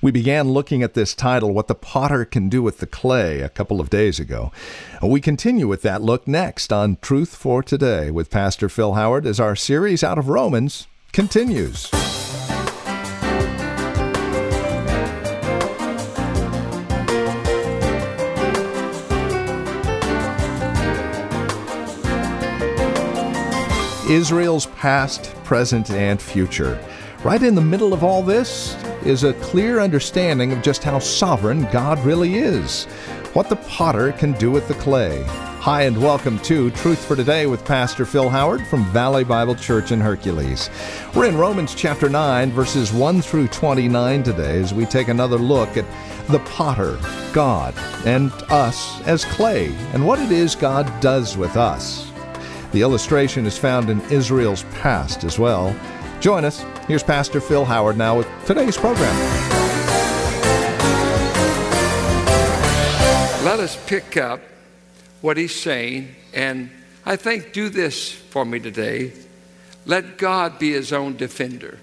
We began looking at this title, What the Potter Can Do with the Clay, a couple of days ago. We continue with that look next on Truth for Today with Pastor Phil Howard as our series out of Romans continues. Israel's past, present, and future. Right in the middle of all this is a clear understanding of just how sovereign God really is, what the potter can do with the clay. Hi, and welcome to Truth for Today with Pastor Phil Howard from Valley Bible Church in Hercules. We're in Romans chapter 9, verses 1 through 29 today as we take another look at the potter, God, and us as clay, and what it is God does with us. The illustration is found in Israel's past as well. Join us. Here's Pastor Phil Howard now with today's program. Let us pick up what he's saying, and I think do this for me today. Let God be his own defender.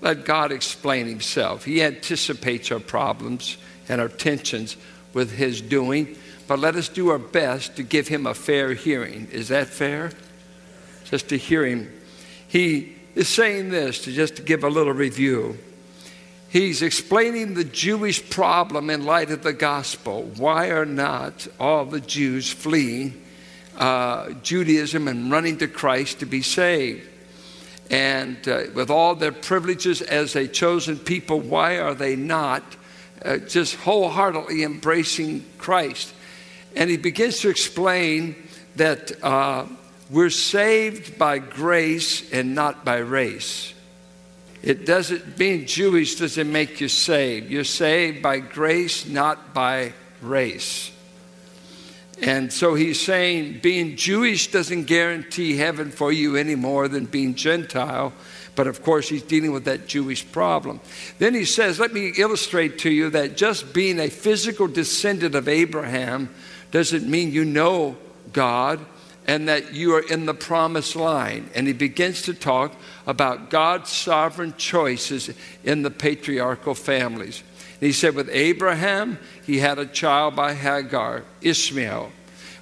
Let God explain himself. He anticipates our problems and our tensions with his doing, but let us do our best to give him a fair hearing. Is that fair? Just to hear him. He is saying this, to just to give a little review. He's explaining the Jewish problem in light of the gospel. Why are not all the Jews fleeing uh, Judaism and running to Christ to be saved? And uh, with all their privileges as a chosen people, why are they not uh, just wholeheartedly embracing Christ? And he begins to explain that uh, we're saved by grace and not by race. It doesn't, being Jewish doesn't make you saved. You're saved by grace, not by race. And so he's saying being Jewish doesn't guarantee heaven for you any more than being Gentile. But of course, he's dealing with that Jewish problem. Then he says, Let me illustrate to you that just being a physical descendant of Abraham doesn't mean you know God and that you are in the promised line. And he begins to talk about God's sovereign choices in the patriarchal families. And he said, with Abraham, he had a child by Hagar, Ishmael.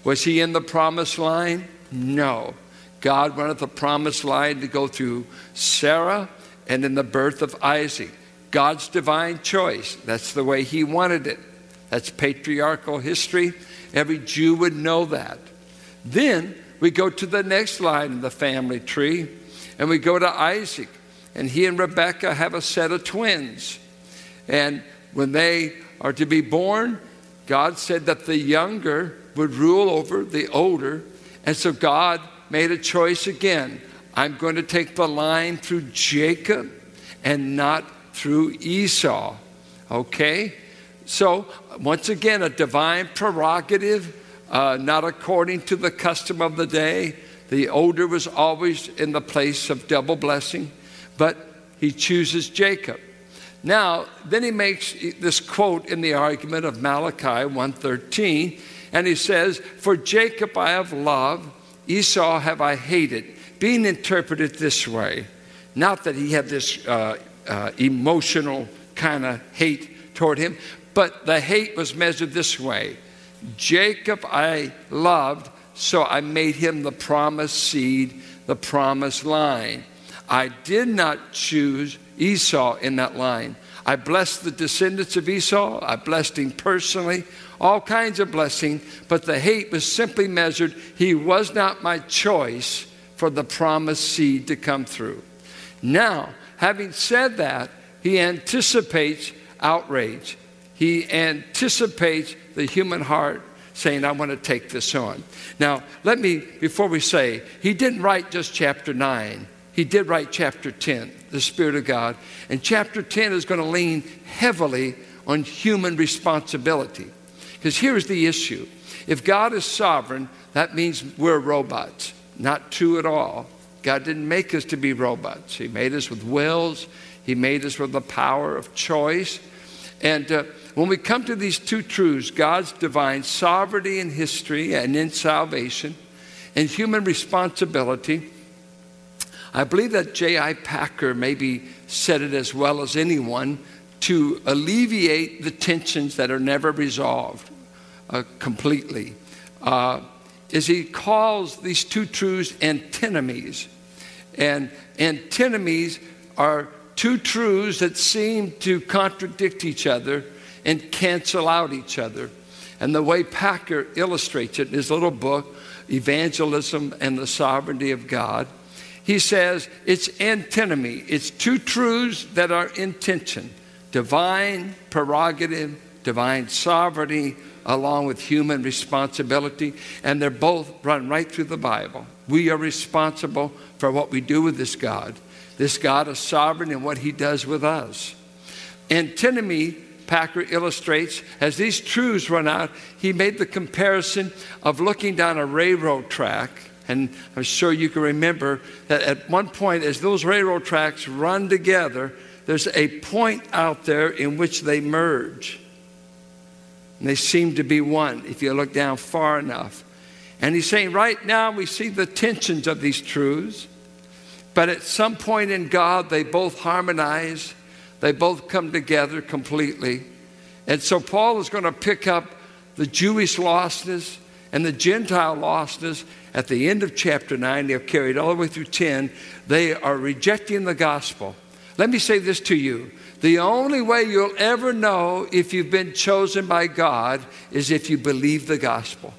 Was he in the promised line? No. God wanted the promised line to go through Sarah and in the birth of Isaac. God's divine choice. That's the way he wanted it. That's patriarchal history. Every Jew would know that. Then we go to the next line in the family tree, and we go to Isaac. And he and Rebekah have a set of twins. And when they are to be born, God said that the younger would rule over the older. And so God made a choice again. I'm going to take the line through Jacob and not through Esau. Okay? So, once again, a divine prerogative uh, not according to the custom of the day. The older was always in the place of double blessing, but he chooses Jacob. Now, then he makes this quote in the argument of Malachi 1:13, and he says, "For Jacob I have loved, Esau have I hated," being interpreted this way, not that he had this uh, uh, emotional kind of hate toward him, but the hate was measured this way Jacob I loved, so I made him the promised seed, the promised line. I did not choose Esau in that line. I blessed the descendants of Esau. I blessed him personally, all kinds of blessing, but the hate was simply measured. He was not my choice for the promised seed to come through. Now, having said that, he anticipates outrage. He anticipates the human heart saying, I want to take this on. Now, let me, before we say, he didn't write just chapter 9, he did write chapter 10, the Spirit of God. And chapter 10 is going to lean heavily on human responsibility. Because here's the issue if God is sovereign, that means we're robots. Not true at all. God didn't make us to be robots, He made us with wills, He made us with the power of choice. And uh, when we come to these two truths, God's divine sovereignty in history and in salvation, and human responsibility, I believe that J.I. Packer maybe said it as well as anyone to alleviate the tensions that are never resolved uh, completely uh, is he calls these two truths antinomies. And antinomies are two truths that seem to contradict each other and cancel out each other. And the way Packer illustrates it in his little book, Evangelism and the Sovereignty of God, he says it's antinomy. It's two truths that are in tension divine prerogative, divine sovereignty, along with human responsibility. And they're both run right through the Bible. We are responsible for what we do with this God. This God is sovereign in what he does with us. Antinomy, Packer illustrates, as these truths run out, he made the comparison of looking down a railroad track and I'm sure you can remember that at one point, as those railroad tracks run together, there's a point out there in which they merge. And they seem to be one if you look down far enough. And he's saying, right now we see the tensions of these truths, but at some point in God, they both harmonize, they both come together completely. And so Paul is going to pick up the Jewish lostness and the Gentile lostness at the end of chapter 9, they're carried all the way through 10. They are rejecting the gospel. Let me say this to you. The only way you'll ever know if you've been chosen by God is if you believe the gospel.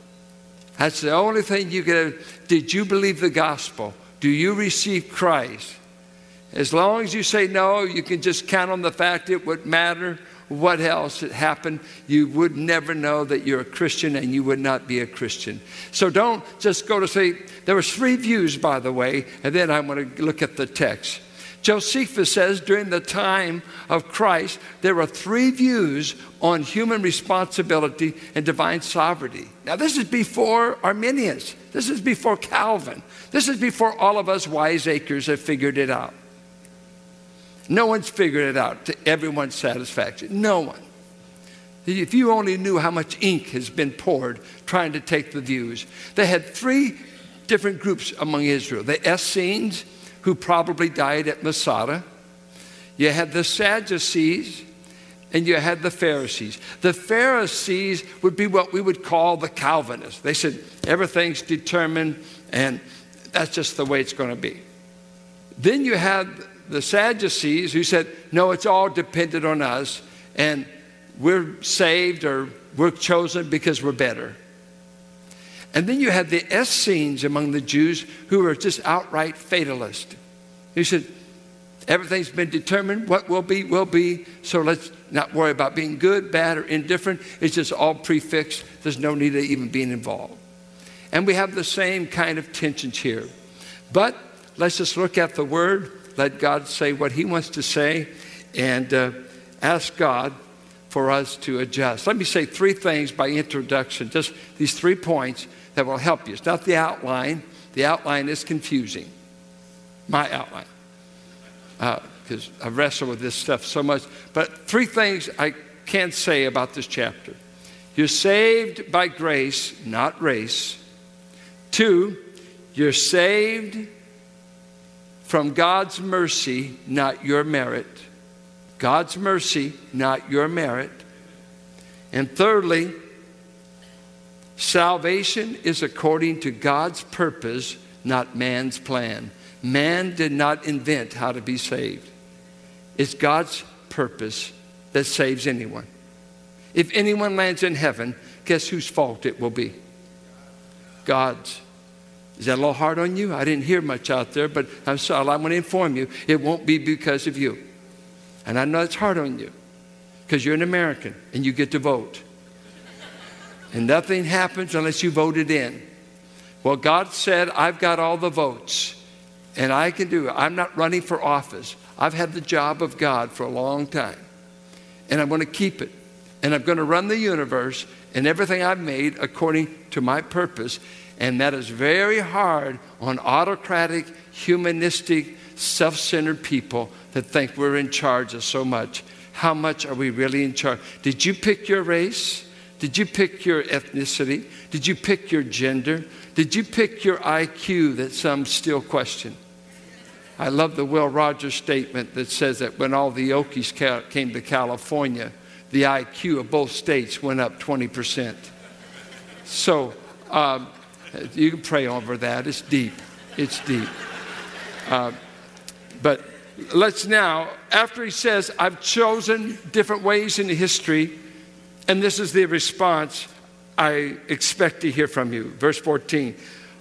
That's the only thing you get. Did you believe the gospel? Do you receive Christ? As long as you say no, you can just count on the fact it would matter what else had happened, you would never know that you're a Christian and you would not be a Christian. So don't just go to say, there was three views, by the way, and then I'm going to look at the text. Josephus says during the time of Christ, there were three views on human responsibility and divine sovereignty. Now, this is before Arminius. This is before Calvin. This is before all of us wiseacres have figured it out. No one's figured it out to everyone's satisfaction. No one. If you only knew how much ink has been poured trying to take the views. They had three different groups among Israel the Essenes, who probably died at Masada. You had the Sadducees, and you had the Pharisees. The Pharisees would be what we would call the Calvinists. They said everything's determined, and that's just the way it's going to be. Then you had the Sadducees who said, no, it's all dependent on us, and we're saved or we're chosen because we're better. And then you had the Essenes among the Jews who were just outright fatalist. Who said, everything's been determined, what will be, will be, so let's not worry about being good, bad, or indifferent. It's just all prefixed. There's no need of even being involved. And we have the same kind of tensions here. But let's just look at the word let God say what He wants to say and uh, ask God for us to adjust. Let me say three things by introduction, just these three points that will help you. It's not the outline, the outline is confusing. My outline. Because uh, I wrestle with this stuff so much. But three things I can't say about this chapter. You're saved by grace, not race. Two, you're saved from God's mercy, not your merit. God's mercy, not your merit. And thirdly, salvation is according to God's purpose, not man's plan. Man did not invent how to be saved. It's God's purpose that saves anyone. If anyone lands in heaven, guess whose fault it will be? God's. Is that a little hard on you? I didn't hear much out there, but I'm sorry. I want to inform you it won't be because of you. And I know it's hard on you because you're an American and you get to vote. and nothing happens unless you voted in. Well, God said, I've got all the votes and I can do it. I'm not running for office. I've had the job of God for a long time and I'm going to keep it. And I'm going to run the universe and everything I've made according to my purpose. And that is very hard on autocratic, humanistic, self centered people that think we're in charge of so much. How much are we really in charge? Did you pick your race? Did you pick your ethnicity? Did you pick your gender? Did you pick your IQ that some still question? I love the Will Rogers statement that says that when all the Okies came to California, the IQ of both states went up 20%. So um, you can pray over that. It's deep. It's deep. Uh, but let's now, after he says, I've chosen different ways in history, and this is the response I expect to hear from you. Verse 14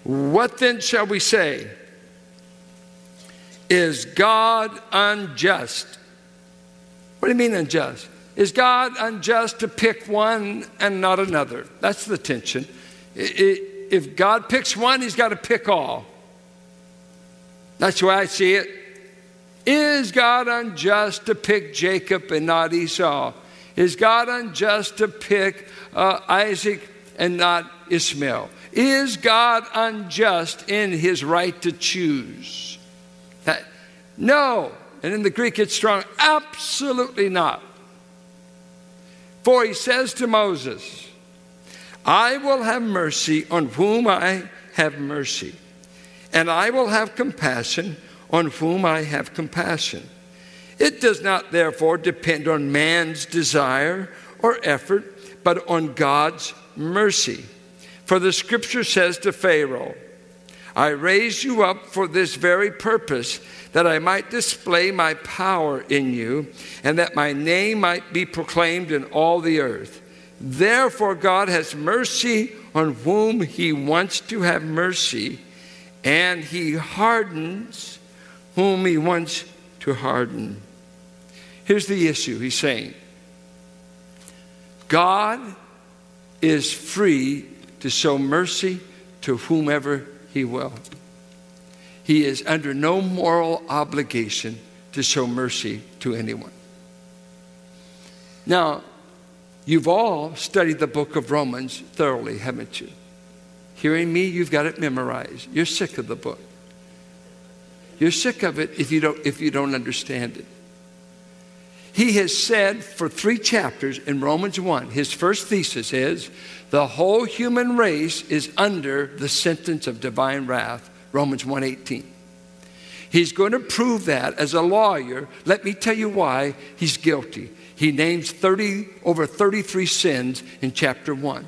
What then shall we say? Is God unjust? What do you mean unjust? Is God unjust to pick one and not another? That's the tension. If God picks one, he's got to pick all. That's the way I see it. Is God unjust to pick Jacob and not Esau? Is God unjust to pick uh, Isaac and not Ishmael? Is God unjust in his right to choose? No. And in the Greek, it's strong. Absolutely not. For he says to Moses, I will have mercy on whom I have mercy, and I will have compassion on whom I have compassion. It does not, therefore, depend on man's desire or effort, but on God's mercy. For the scripture says to Pharaoh, I raised you up for this very purpose that I might display my power in you, and that my name might be proclaimed in all the earth. Therefore, God has mercy on whom he wants to have mercy, and he hardens whom he wants to harden. Here's the issue he's saying God is free to show mercy to whomever he will. He is under no moral obligation to show mercy to anyone. Now, you've all studied the book of Romans thoroughly, haven't you? Hearing me, you've got it memorized. You're sick of the book. You're sick of it if you don't, if you don't understand it. He has said for three chapters in Romans 1, his first thesis is the whole human race is under the sentence of divine wrath Romans 1:18. He's going to prove that as a lawyer. Let me tell you why he's guilty. He names 30 over 33 sins in chapter 1.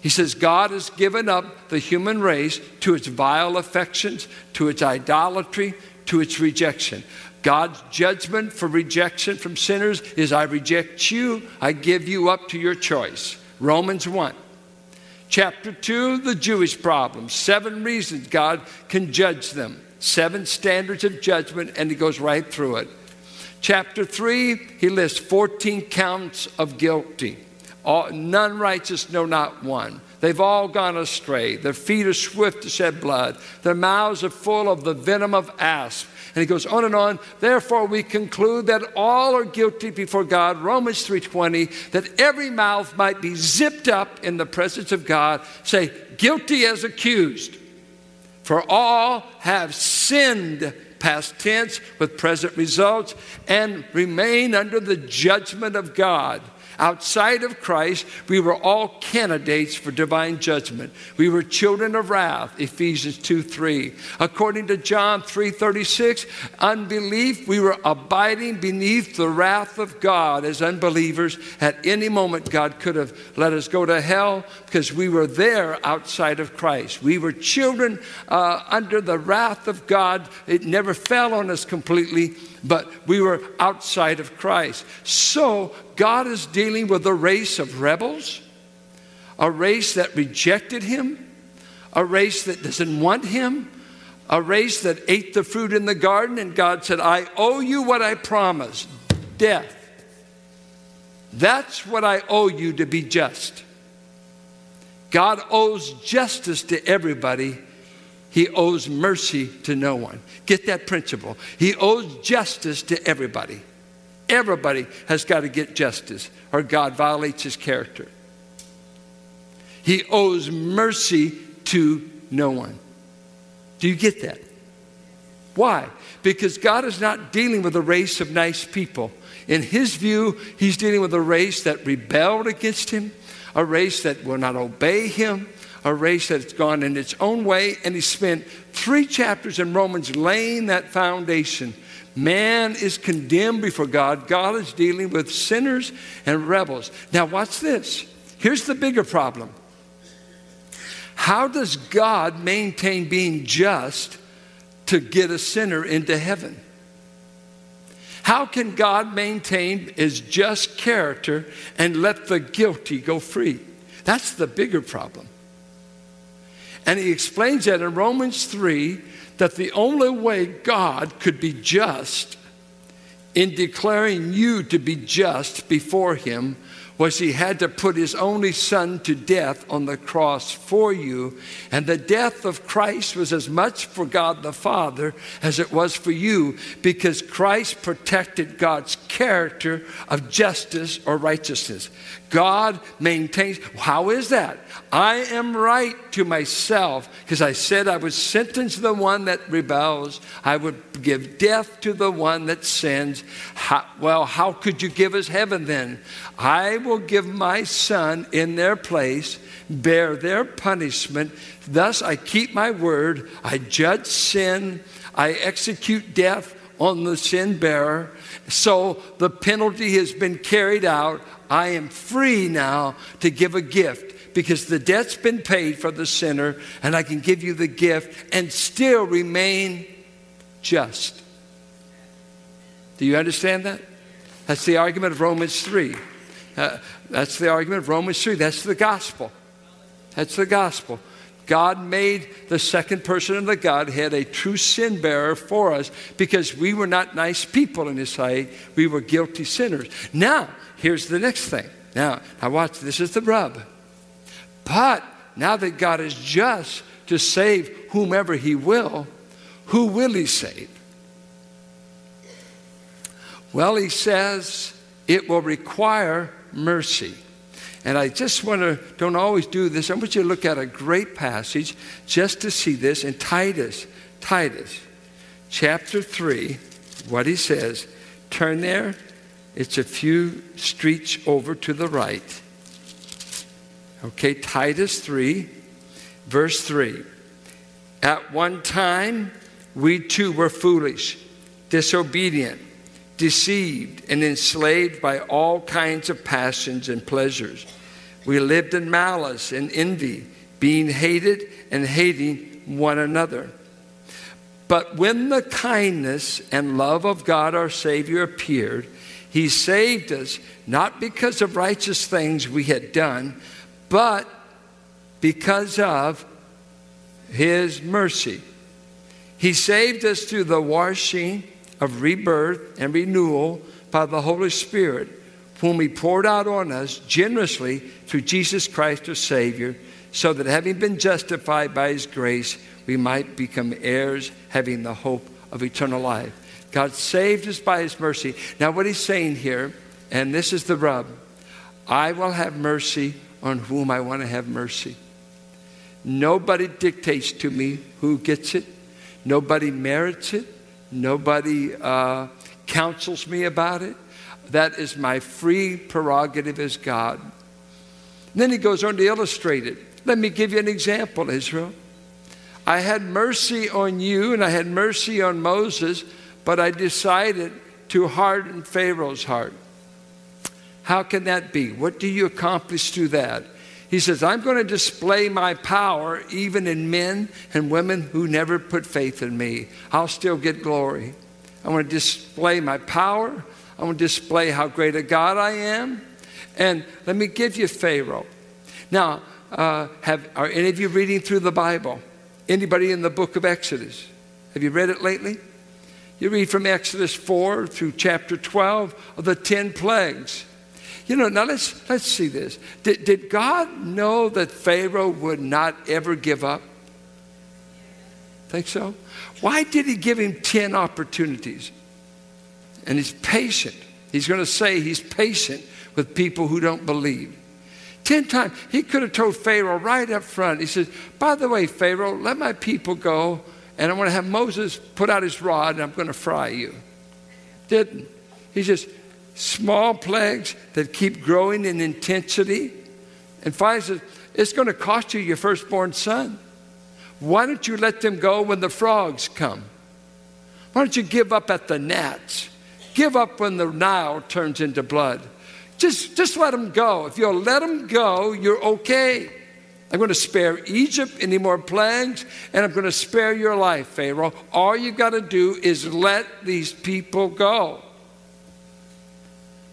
He says God has given up the human race to its vile affections, to its idolatry, to its rejection. God's judgment for rejection from sinners is I reject you, I give you up to your choice. Romans 1. Chapter 2, the Jewish problem. Seven reasons God can judge them. Seven standards of judgment, and he goes right through it. Chapter 3, he lists 14 counts of guilty. All, none righteous, no, not one. They've all gone astray. Their feet are swift to shed blood. Their mouths are full of the venom of asp. And he goes on and on. Therefore, we conclude that all are guilty before God, Romans 3:20, that every mouth might be zipped up in the presence of God. Say, guilty as accused. For all have sinned, past tense, with present results, and remain under the judgment of God. Outside of Christ, we were all candidates for divine judgment. We were children of wrath, Ephesians 2 3. According to John 3 36, unbelief, we were abiding beneath the wrath of God as unbelievers. At any moment, God could have let us go to hell because we were there outside of Christ. We were children uh, under the wrath of God. It never fell on us completely but we were outside of Christ. So God is dealing with a race of rebels, a race that rejected Him, a race that doesn't want Him, a race that ate the fruit in the garden, and God said, I owe you what I promised death. That's what I owe you to be just. God owes justice to everybody he owes mercy to no one. Get that principle. He owes justice to everybody. Everybody has got to get justice, or God violates his character. He owes mercy to no one. Do you get that? Why? Because God is not dealing with a race of nice people. In his view, he's dealing with a race that rebelled against him, a race that will not obey him, a race that's gone in its own way, and he spent three chapters in Romans laying that foundation. Man is condemned before God. God is dealing with sinners and rebels. Now, watch this. Here's the bigger problem. How does God maintain being just to get a sinner into heaven? How can God maintain his just character and let the guilty go free? That's the bigger problem. And he explains that in Romans 3 that the only way God could be just in declaring you to be just before him was he had to put his only son to death on the cross for you. And the death of Christ was as much for God the Father as it was for you because Christ protected God's character of justice or righteousness. God maintains. How is that? I am right to myself because I said I would sentence the one that rebels. I would give death to the one that sins. How, well, how could you give us heaven then? I will give my son in their place, bear their punishment. Thus I keep my word. I judge sin. I execute death on the sin bearer. So the penalty has been carried out. I am free now to give a gift because the debt's been paid for the sinner, and I can give you the gift and still remain just. Do you understand that? That's the argument of Romans 3. Uh, that's the argument of Romans 3. That's the gospel. That's the gospel. God made the second person of the Godhead a true sin bearer for us because we were not nice people in His sight. We were guilty sinners. Now, here's the next thing. Now, now watch, this is the rub. But now that God is just to save whomever He will, who will He save? Well, He says it will require mercy. And I just want to, don't always do this. I want you to look at a great passage just to see this in Titus, Titus chapter 3, what he says. Turn there, it's a few streets over to the right. Okay, Titus 3, verse 3. At one time, we too were foolish, disobedient deceived and enslaved by all kinds of passions and pleasures. We lived in malice and envy, being hated and hating one another. But when the kindness and love of God our Savior appeared, He saved us not because of righteous things we had done, but because of His mercy. He saved us through the washing of rebirth and renewal by the Holy Spirit, whom He poured out on us generously through Jesus Christ our Savior, so that having been justified by His grace, we might become heirs, having the hope of eternal life. God saved us by His mercy. Now, what He's saying here, and this is the rub I will have mercy on whom I want to have mercy. Nobody dictates to me who gets it, nobody merits it. Nobody uh, counsels me about it. That is my free prerogative as God. And then he goes on to illustrate it. Let me give you an example, Israel. I had mercy on you and I had mercy on Moses, but I decided to harden Pharaoh's heart. How can that be? What do you accomplish through that? He says, I'm going to display my power even in men and women who never put faith in me. I'll still get glory. I want to display my power. I want to display how great a God I am. And let me give you Pharaoh. Now, uh, have, are any of you reading through the Bible? Anybody in the book of Exodus? Have you read it lately? You read from Exodus 4 through chapter 12 of the 10 plagues. You know, now let's, let's see this. Did, did God know that Pharaoh would not ever give up? Think so? Why did he give him 10 opportunities? And he's patient. He's going to say he's patient with people who don't believe. 10 times. He could have told Pharaoh right up front. He says, By the way, Pharaoh, let my people go, and I'm going to have Moses put out his rod, and I'm going to fry you. Didn't. He just, small plagues that keep growing in intensity. And Pharaoh says, it's going to cost you your firstborn son. Why don't you let them go when the frogs come? Why don't you give up at the gnats? Give up when the Nile turns into blood. Just, just let them go. If you'll let them go, you're okay. I'm going to spare Egypt any more plagues, and I'm going to spare your life, Pharaoh. All you got to do is let these people go.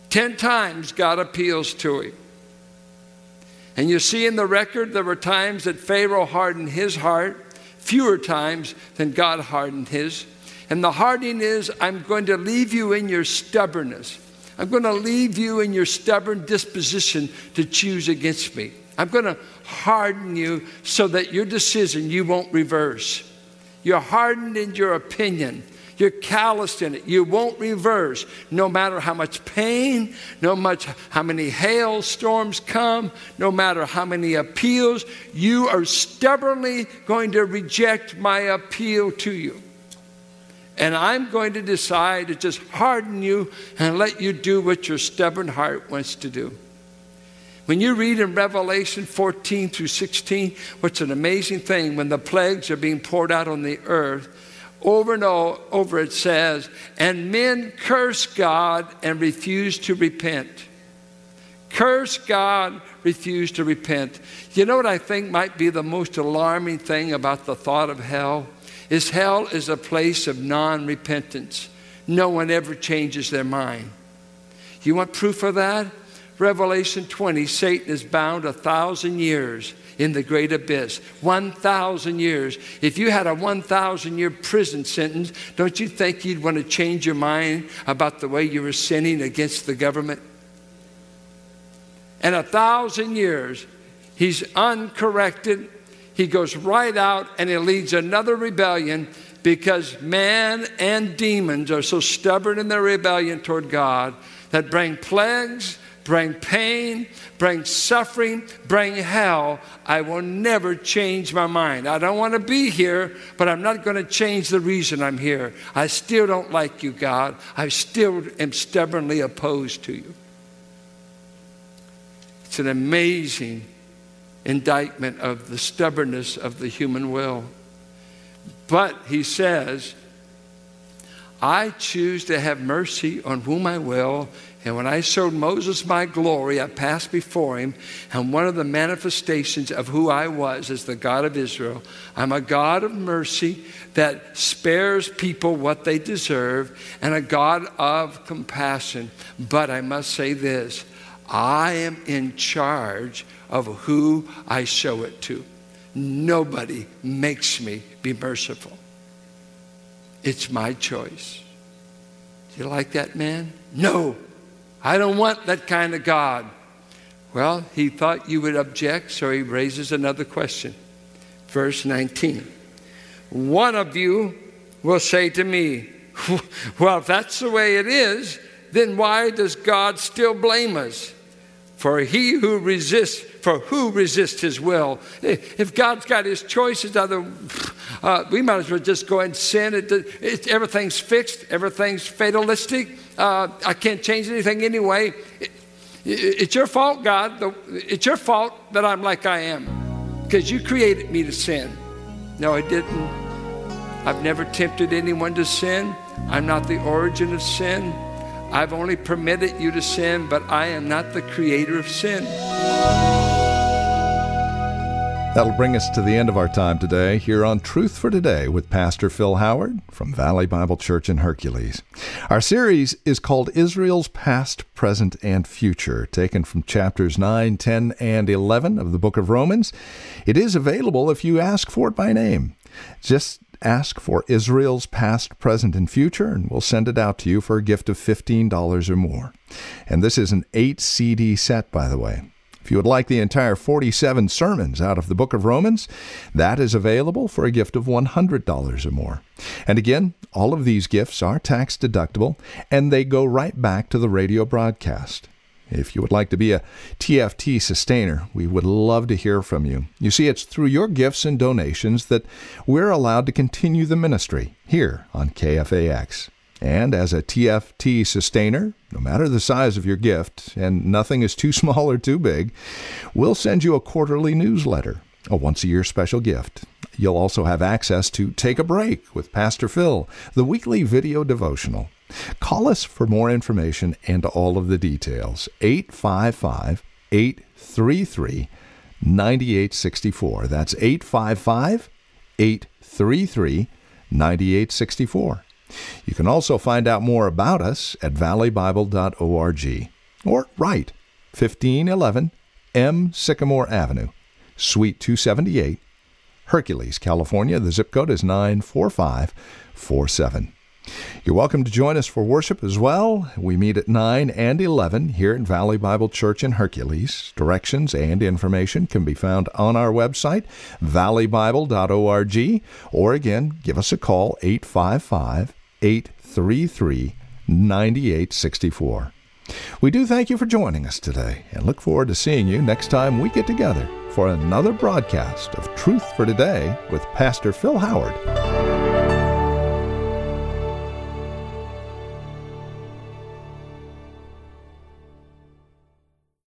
Ten times God appeals to him. And you see in the record, there were times that Pharaoh hardened his heart, fewer times than God hardened his. And the hardening is, I'm going to leave you in your stubbornness. I'm going to leave you in your stubborn disposition to choose against me. I'm going to harden you so that your decision you won't reverse. You're hardened in your opinion. You're calloused in it. You won't reverse no matter how much pain, no much how many hailstorms come, no matter how many appeals. You are stubbornly going to reject my appeal to you. And I'm going to decide to just harden you and let you do what your stubborn heart wants to do. When you read in Revelation 14 through 16, what's an amazing thing when the plagues are being poured out on the earth, over and over it says, and men curse God and refuse to repent. Curse God, refuse to repent. You know what I think might be the most alarming thing about the thought of hell? Is hell is a place of non repentance. No one ever changes their mind. You want proof of that? Revelation 20, Satan is bound a thousand years in the great abyss. 1,000 years. If you had a 1,000 year prison sentence, don't you think you'd want to change your mind about the way you were sinning against the government? And a thousand years, he's uncorrected. He goes right out and he leads another rebellion because man and demons are so stubborn in their rebellion toward God that bring plagues bring pain, bring suffering, bring hell, I will never change my mind. I don't want to be here, but I'm not going to change the reason I'm here. I still don't like you, God. I still am stubbornly opposed to you. It's an amazing indictment of the stubbornness of the human will. But he says, I choose to have mercy on whom I will and when I showed Moses my glory, I passed before him. And one of the manifestations of who I was as the God of Israel, I'm a God of mercy that spares people what they deserve and a God of compassion. But I must say this I am in charge of who I show it to. Nobody makes me be merciful. It's my choice. Do you like that man? No. I don't want that kind of God. Well, he thought you would object, so he raises another question. Verse 19. One of you will say to me, Well, if that's the way it is, then why does God still blame us? For he who resists, for who resists his will? If God's got his choices, other, uh, we might as well just go and sin. It, it, everything's fixed, everything's fatalistic. Uh, I can't change anything anyway. It, it's your fault, God. It's your fault that I'm like I am because you created me to sin. No, I didn't. I've never tempted anyone to sin. I'm not the origin of sin. I've only permitted you to sin, but I am not the creator of sin. That'll bring us to the end of our time today here on Truth for Today with Pastor Phil Howard from Valley Bible Church in Hercules. Our series is called Israel's Past, Present, and Future, taken from chapters 9, 10, and 11 of the book of Romans. It is available if you ask for it by name. Just ask for Israel's past, present, and future, and we'll send it out to you for a gift of $15 or more. And this is an 8 CD set, by the way. If you would like the entire 47 sermons out of the book of Romans, that is available for a gift of $100 or more. And again, all of these gifts are tax deductible and they go right back to the radio broadcast. If you would like to be a TFT sustainer, we would love to hear from you. You see, it's through your gifts and donations that we're allowed to continue the ministry here on KFAX. And as a TFT sustainer, no matter the size of your gift, and nothing is too small or too big, we'll send you a quarterly newsletter, a once a year special gift. You'll also have access to Take a Break with Pastor Phil, the weekly video devotional. Call us for more information and all of the details. 855 833 9864. That's 855 833 9864. You can also find out more about us at valleybible.org or write 1511 M. Sycamore Avenue, Suite 278, Hercules, California. The zip code is 94547. You're welcome to join us for worship as well. We meet at 9 and 11 here at Valley Bible Church in Hercules. Directions and information can be found on our website, valleybible.org, or again, give us a call, 855 833 9864. We do thank you for joining us today and look forward to seeing you next time we get together for another broadcast of Truth for Today with Pastor Phil Howard.